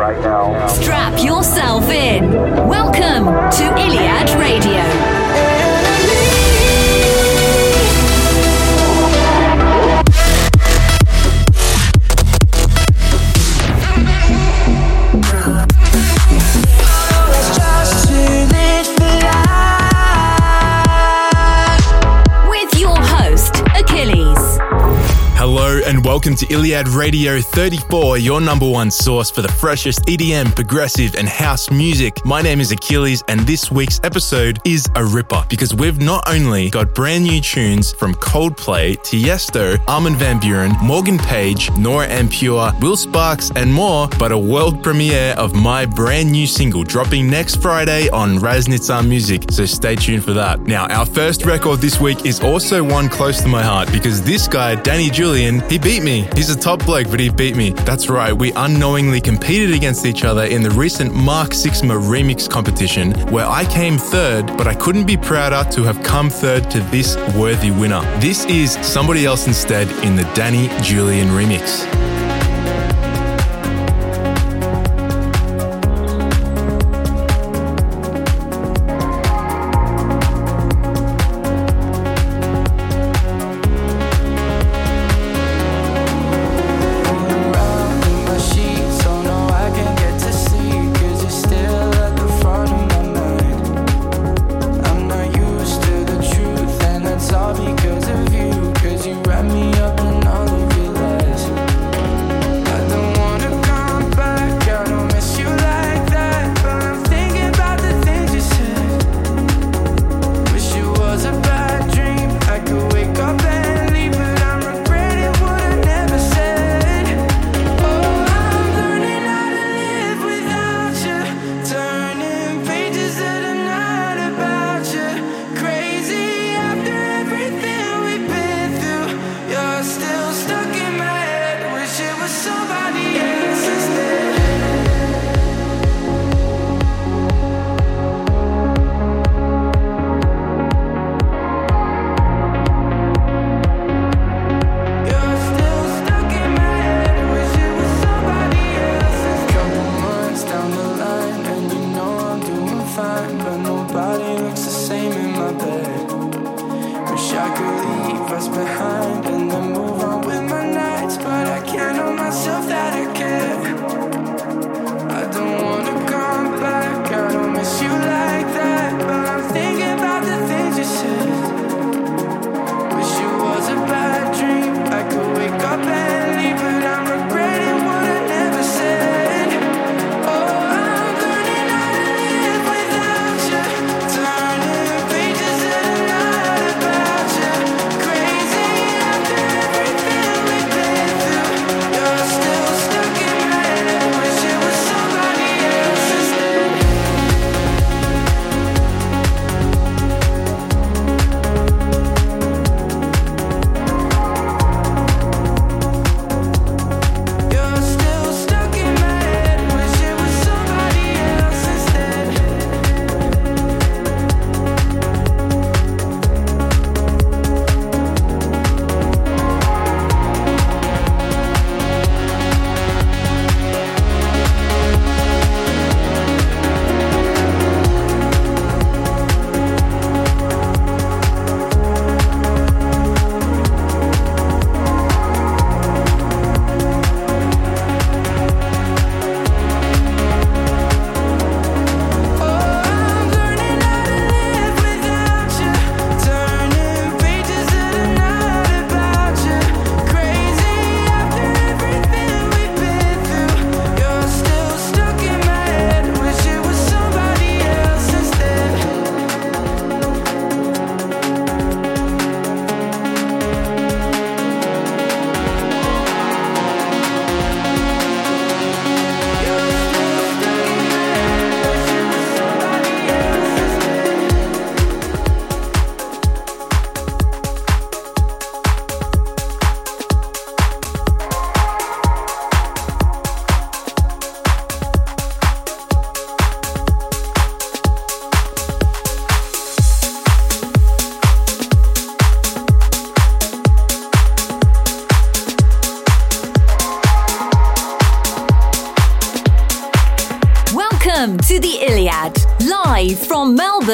right now. Strap yourself in. Welcome to Iliad Radio 34, your number one source for the freshest EDM, progressive, and house music. My name is Achilles, and this week's episode is a ripper because we've not only got brand new tunes from Coldplay, Tiesto, Armin van Buuren, Morgan Page, Nora En Pure, Will Sparks, and more, but a world premiere of my brand new single dropping next Friday on Raz Nitzan Music, so stay tuned for that. Now, our first record this week is also one close to my heart because this guy, Danny Julian, he beat me. He's a top bloke, but he beat me. That's right, we unknowingly competed against each other in the recent Mark Sixma remix competition, where I came third, but I couldn't be prouder to have come third to this worthy winner. This is Somebody Else Instead in the Danny Julian remix.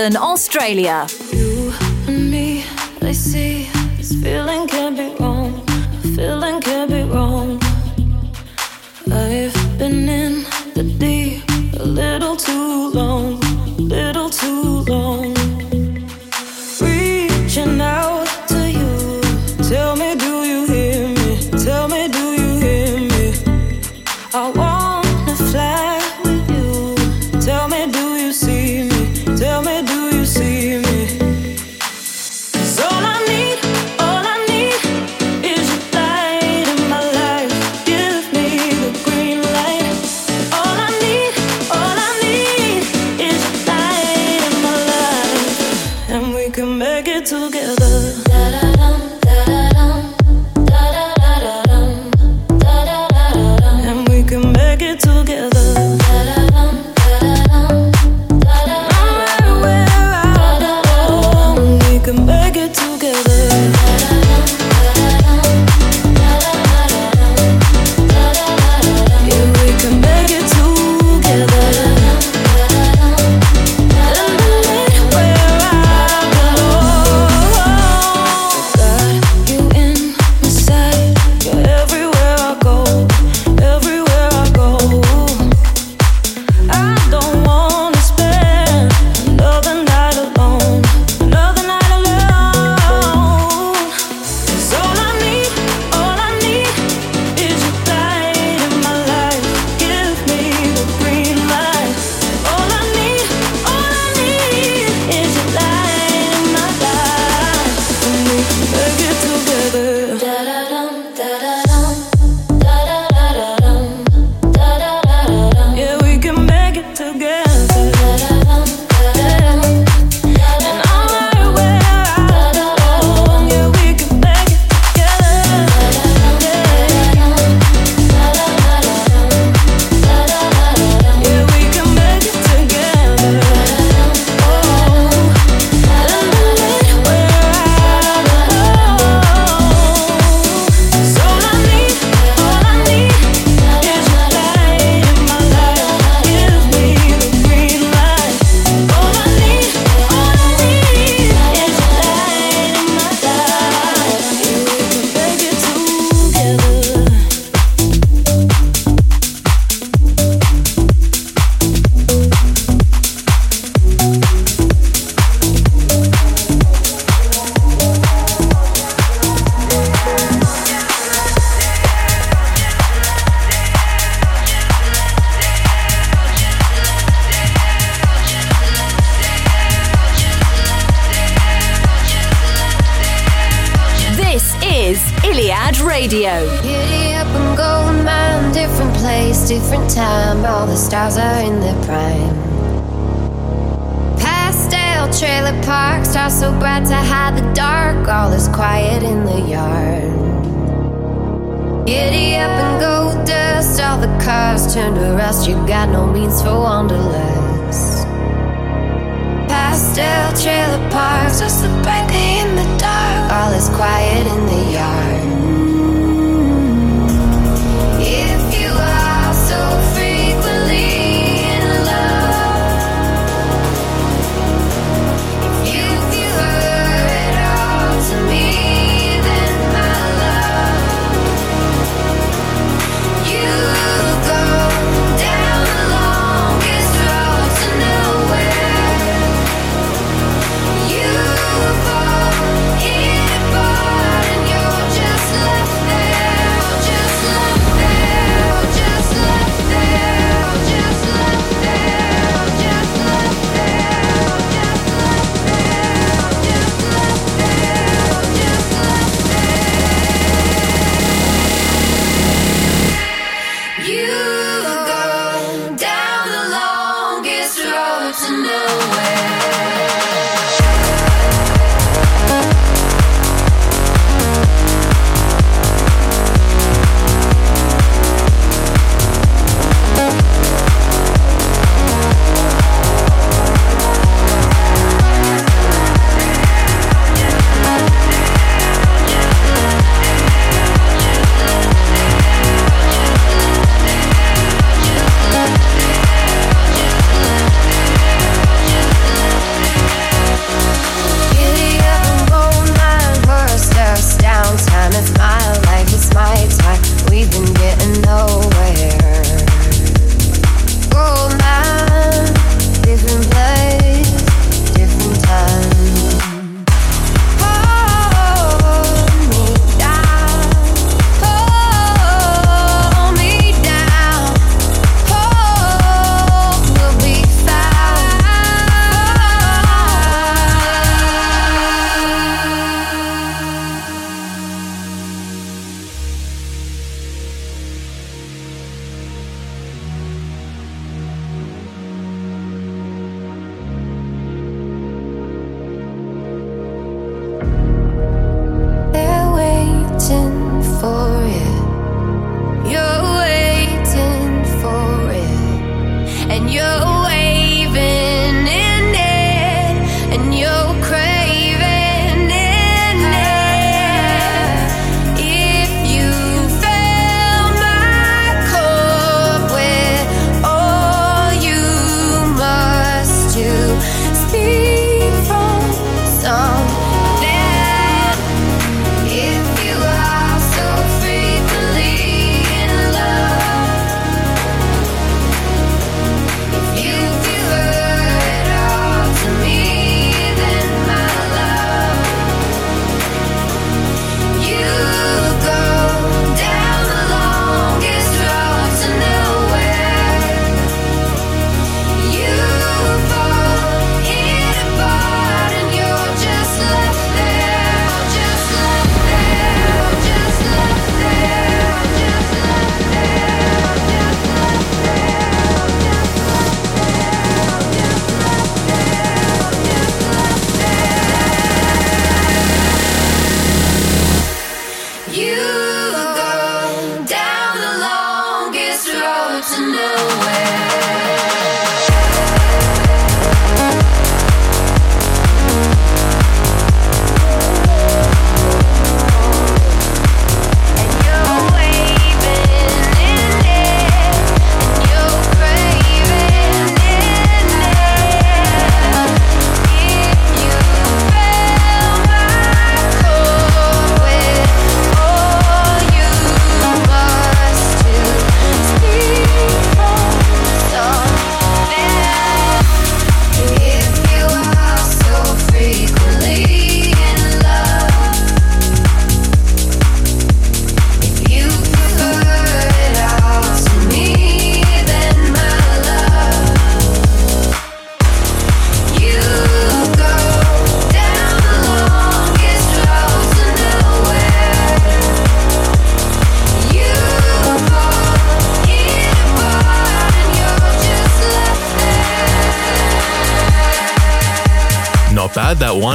Melbourne, Australia. You and me, I see this feeling can be wrong. Feeling can be wrong. I've been in the deep a little too long, a little too long. Reaching out to you, tell me, do you hear me? Tell me, do you hear me? I wanna fly.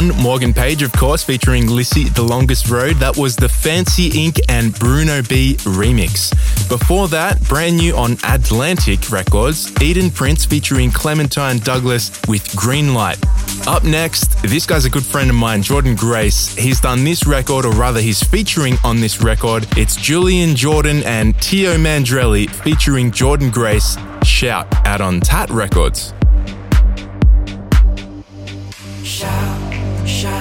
One. Morgan Page, of course, featuring Lissie The Longest Road. That was the Fancy Inc. and Bruno Be remix. Before that, brand new on Atlantic Records, Eden Prince featuring Clementine Douglas with Green Light. Up next, this guy's a good friend of mine, Jordan Grace. He's done this record, or rather, he's featuring on this record. It's Julian Jordan and Teo Mandrelli featuring Jordan Grace. Shout out on TATT Records shine.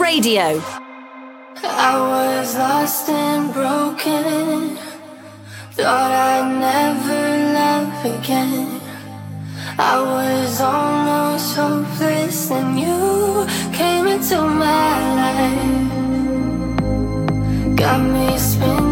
Radio. I was lost and broken. Thought I'd never love again. I was almost hopeless, and you came into my life. Got me spinning,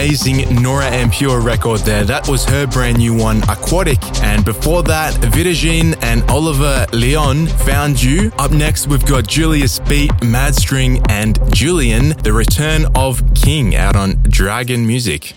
amazing Nora En Pure record there. That was her brand new one, Aquatic. And before that, Vidojean and Oliver Loenn found you. Up next, we've got Julius Beat, Madstring, and Julian, the return of King out on Dragon Music.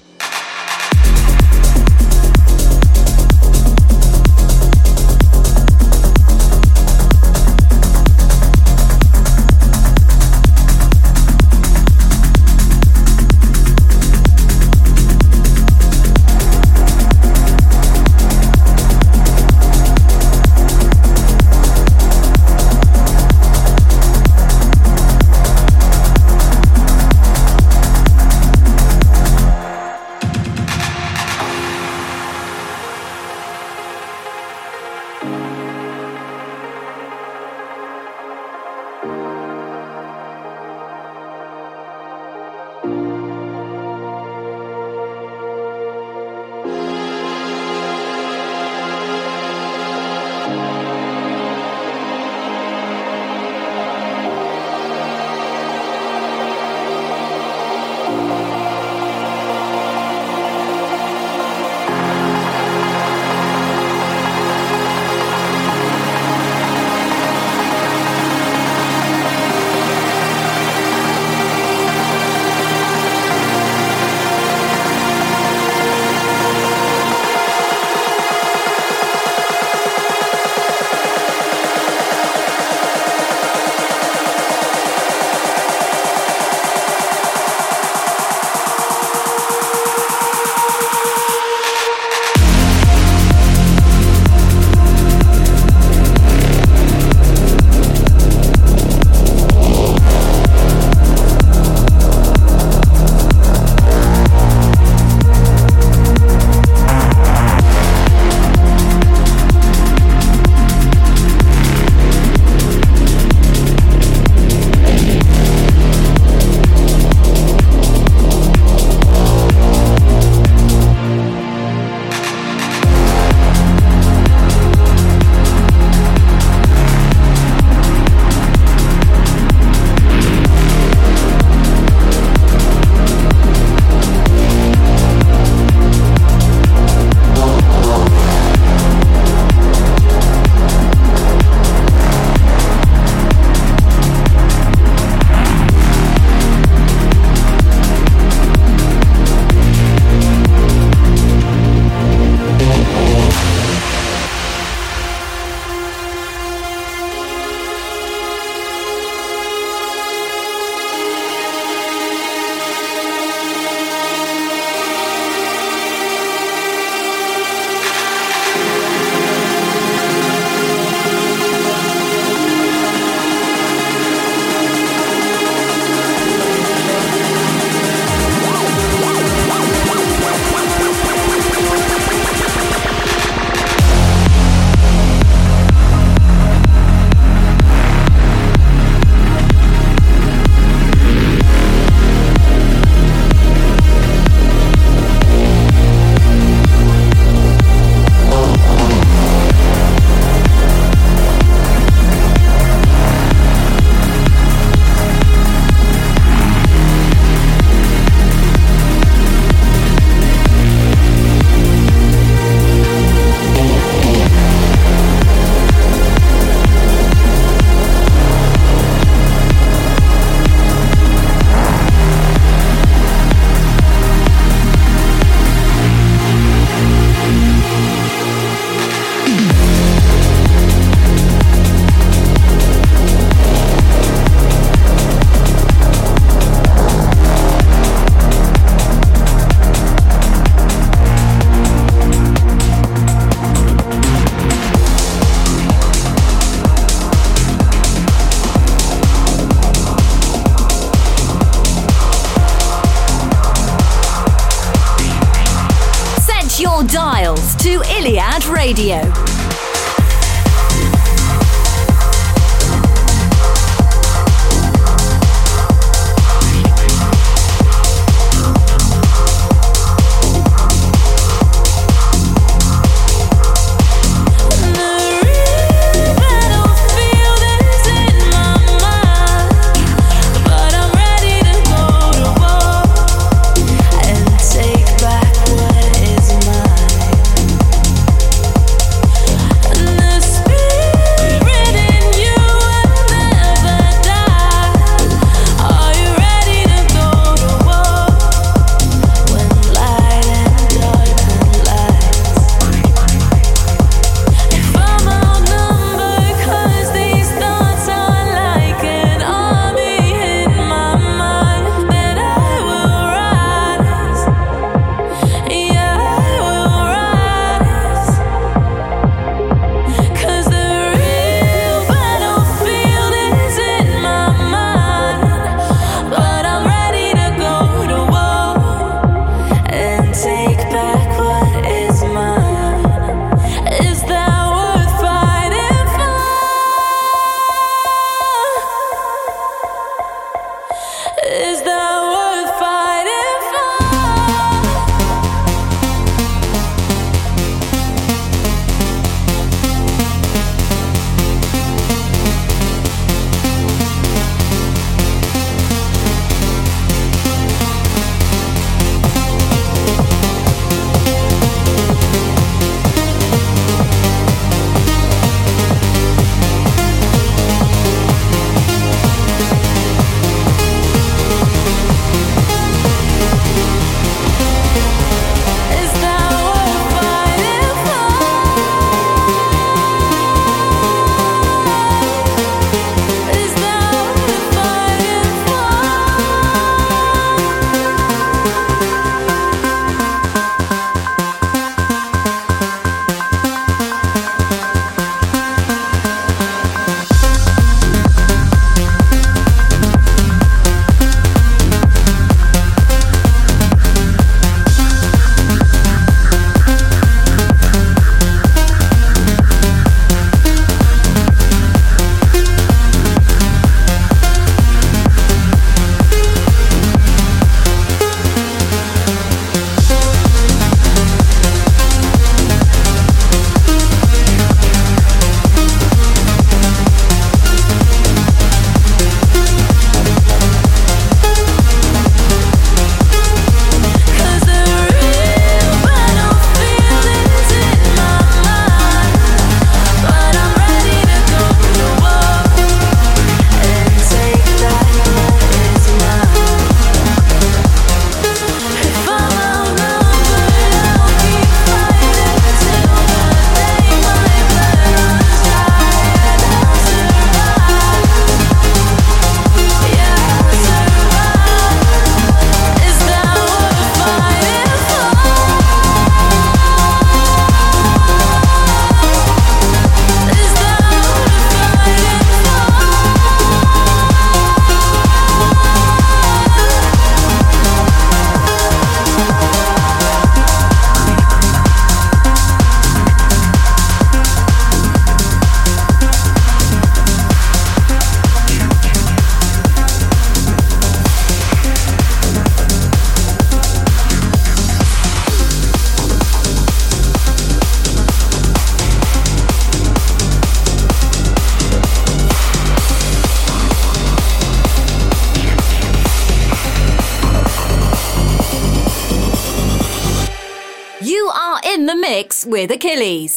I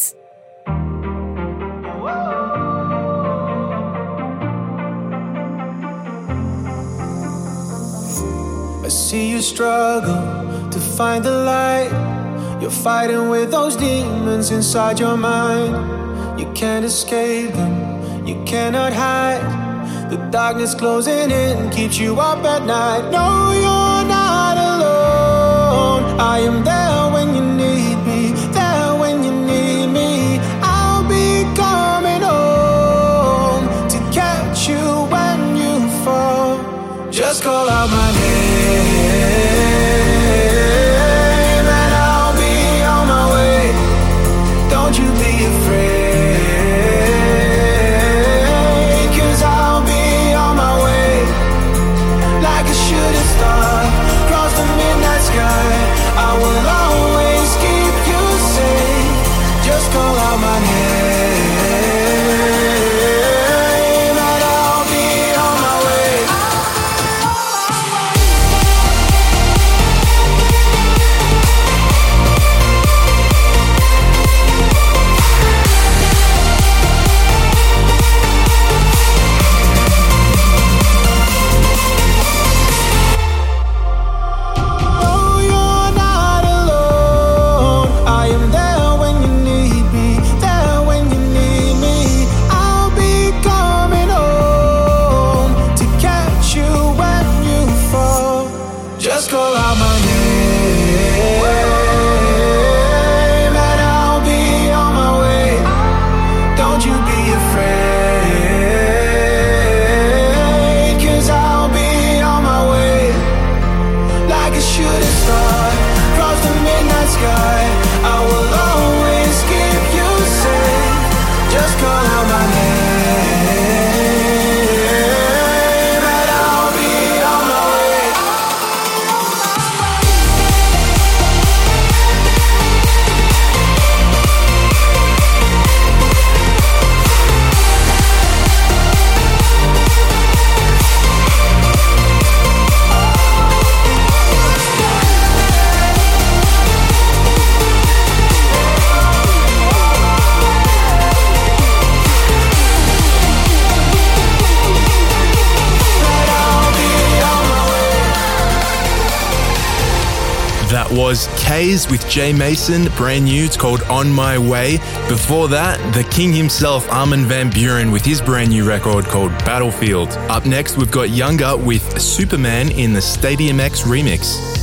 see you struggle to find the light. You're fighting with those demons inside your mind. You can't escape them, you cannot hide. The darkness closing in keeps you up at night. No, you're not alone. I am there. Call out my With Jay Mason, brand new. It's called On My Way. Before that, the king himself, Armin van Buuren, with his brand new record called Battlefield. Up next, we've got Younger with Superman in the Stadium X remix.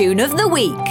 Tune of the week.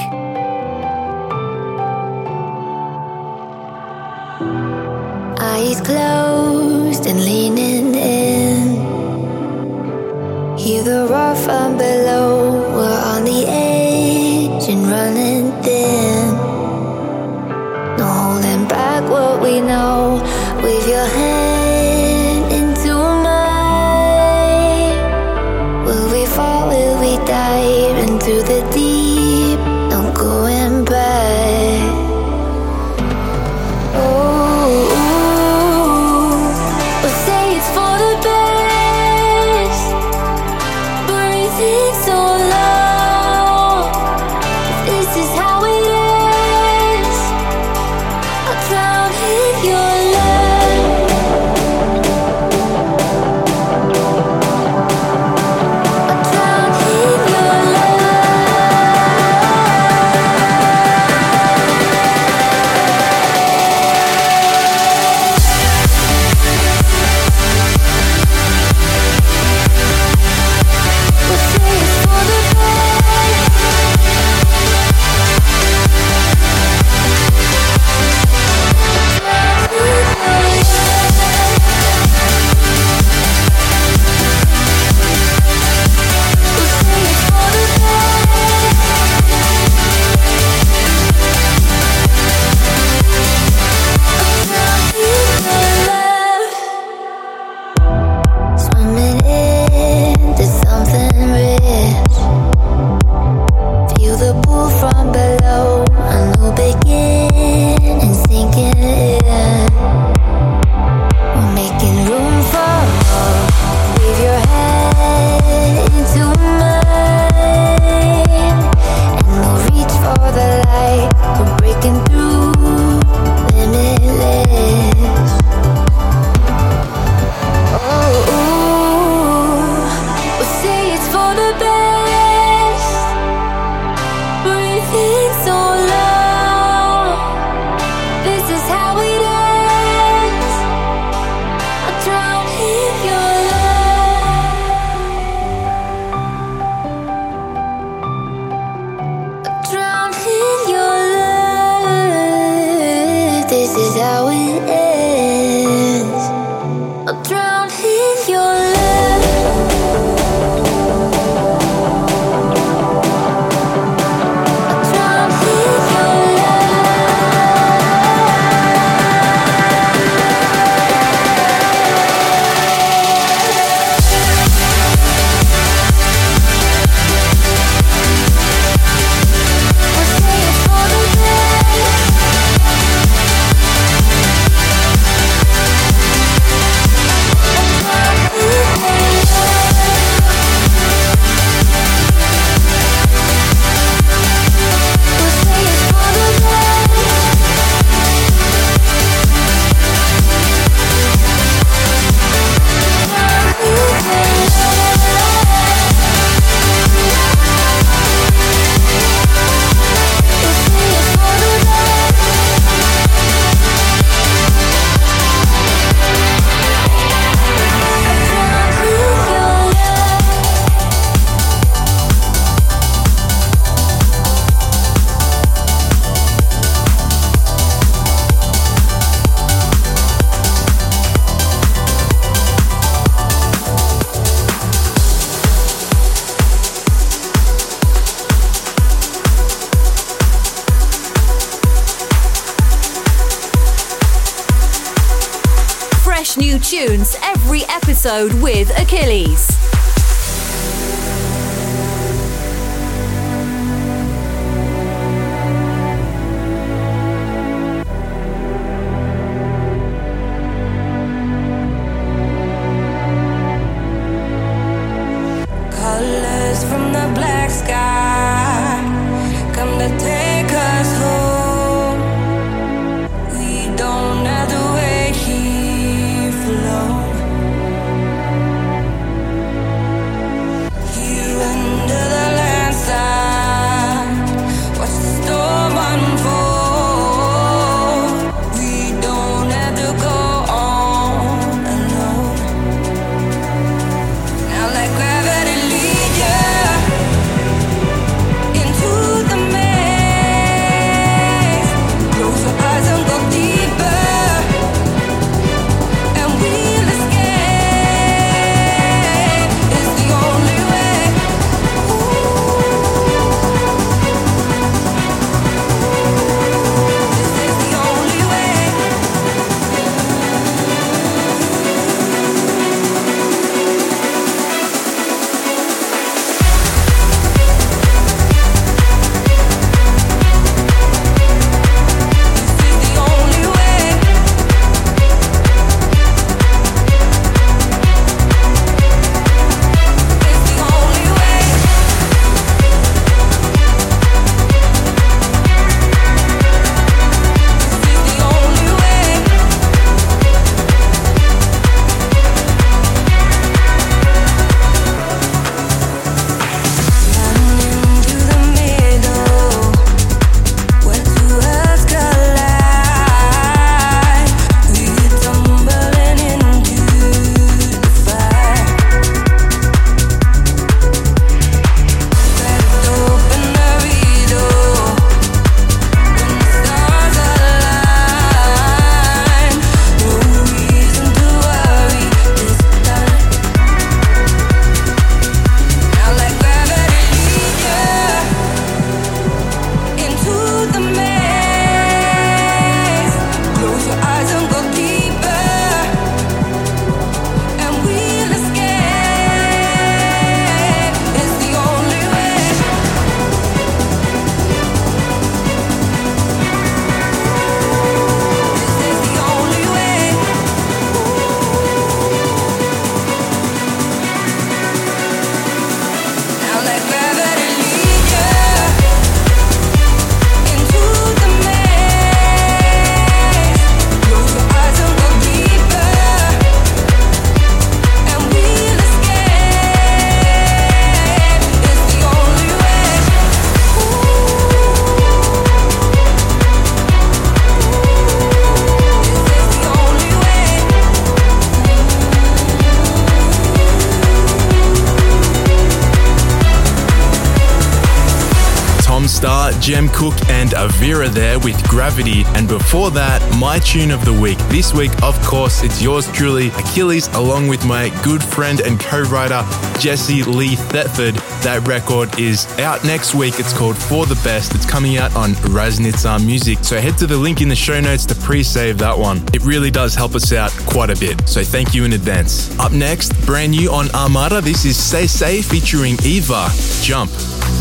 Avira there with Gravity. And before that, my tune of the week. This week, of course, it's yours truly, Achilles, along with my good friend and co writer, Jessie Lee Thetford. That record is out next week. It's called For the Best. It's coming out on Raz Nitzan Music. So head to the link in the show notes to pre save that one. It really does help us out quite a bit. So thank you in advance. Up next, brand new on Armada, this is Say Say featuring Eva. Jump.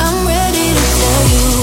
I'm ready to tell you,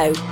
Radio.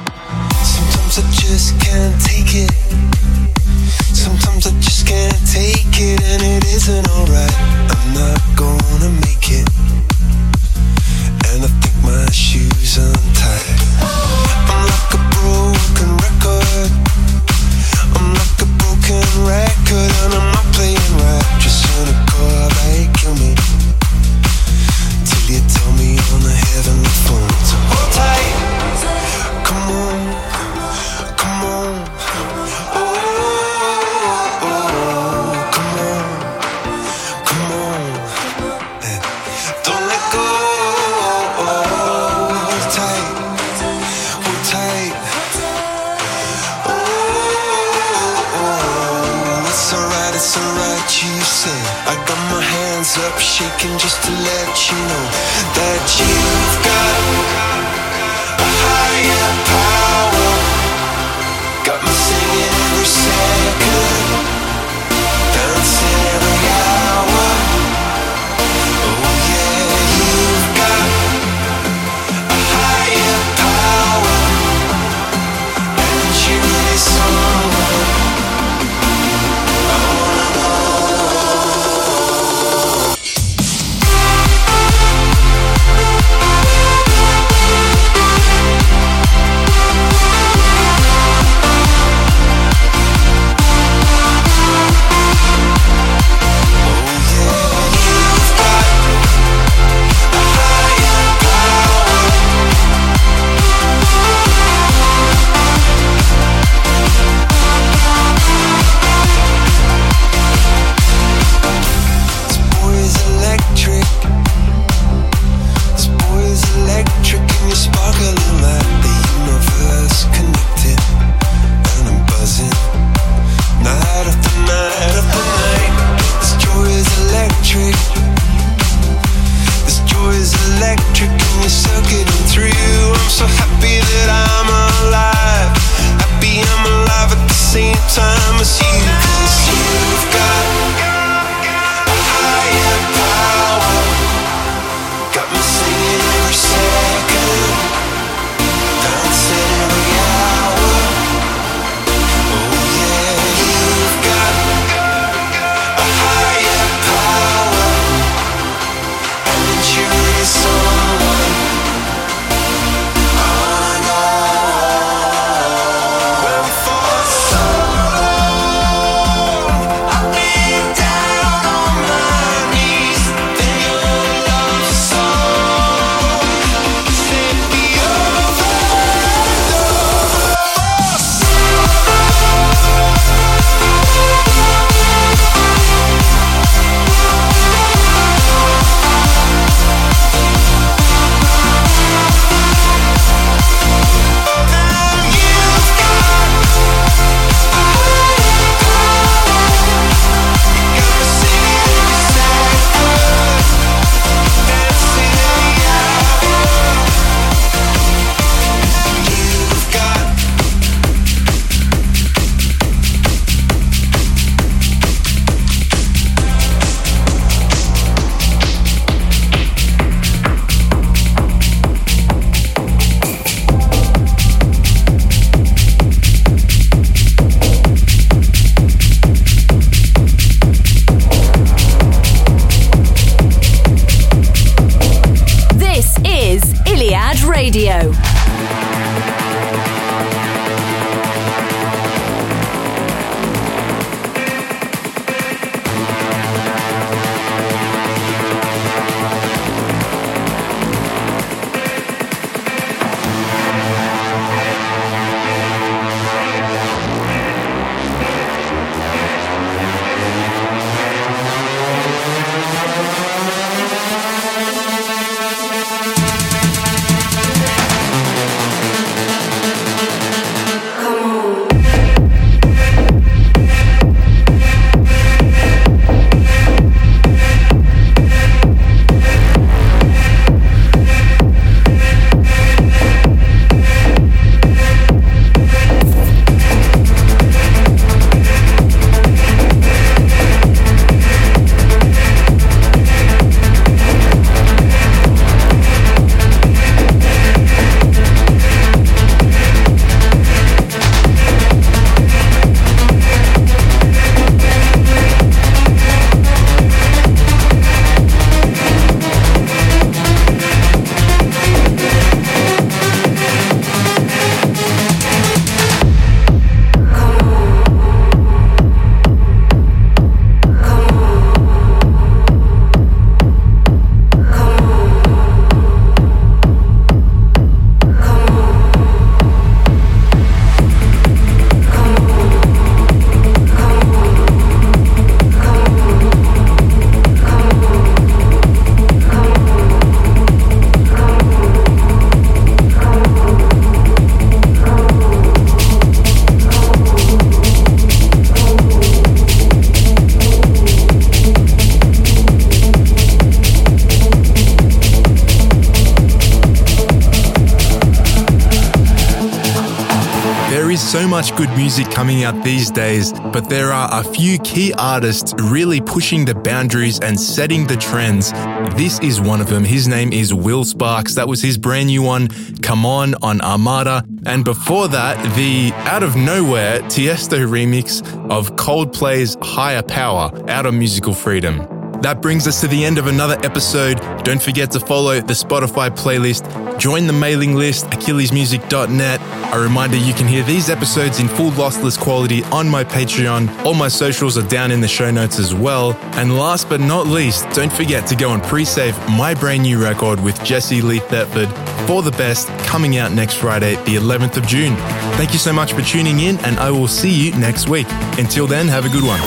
Good music coming out these days, but there are a few key artists really pushing the boundaries and setting the trends. This is one of them. His name is Will Sparks. That was his brand new one, Come On, on Armada. And before that, the out of nowhere Tiesto remix of Coldplay's Higher Power out of Musical Freedom. That brings us to the end of another episode. Don't forget to follow the Spotify playlist, join the mailing list, achillesmusic.net. A reminder you can hear these episodes in full lossless quality on my Patreon. All my socials are down in the show notes as well. And last but not least, don't forget to go and pre save my brand new record with Jessie Lee Thetford for the best coming out next Friday, the 11th of June. Thank you so much for tuning in, and I will see you next week. Until then, have a good one.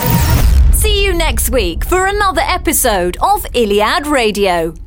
See you next week for another episode of Iliad Radio.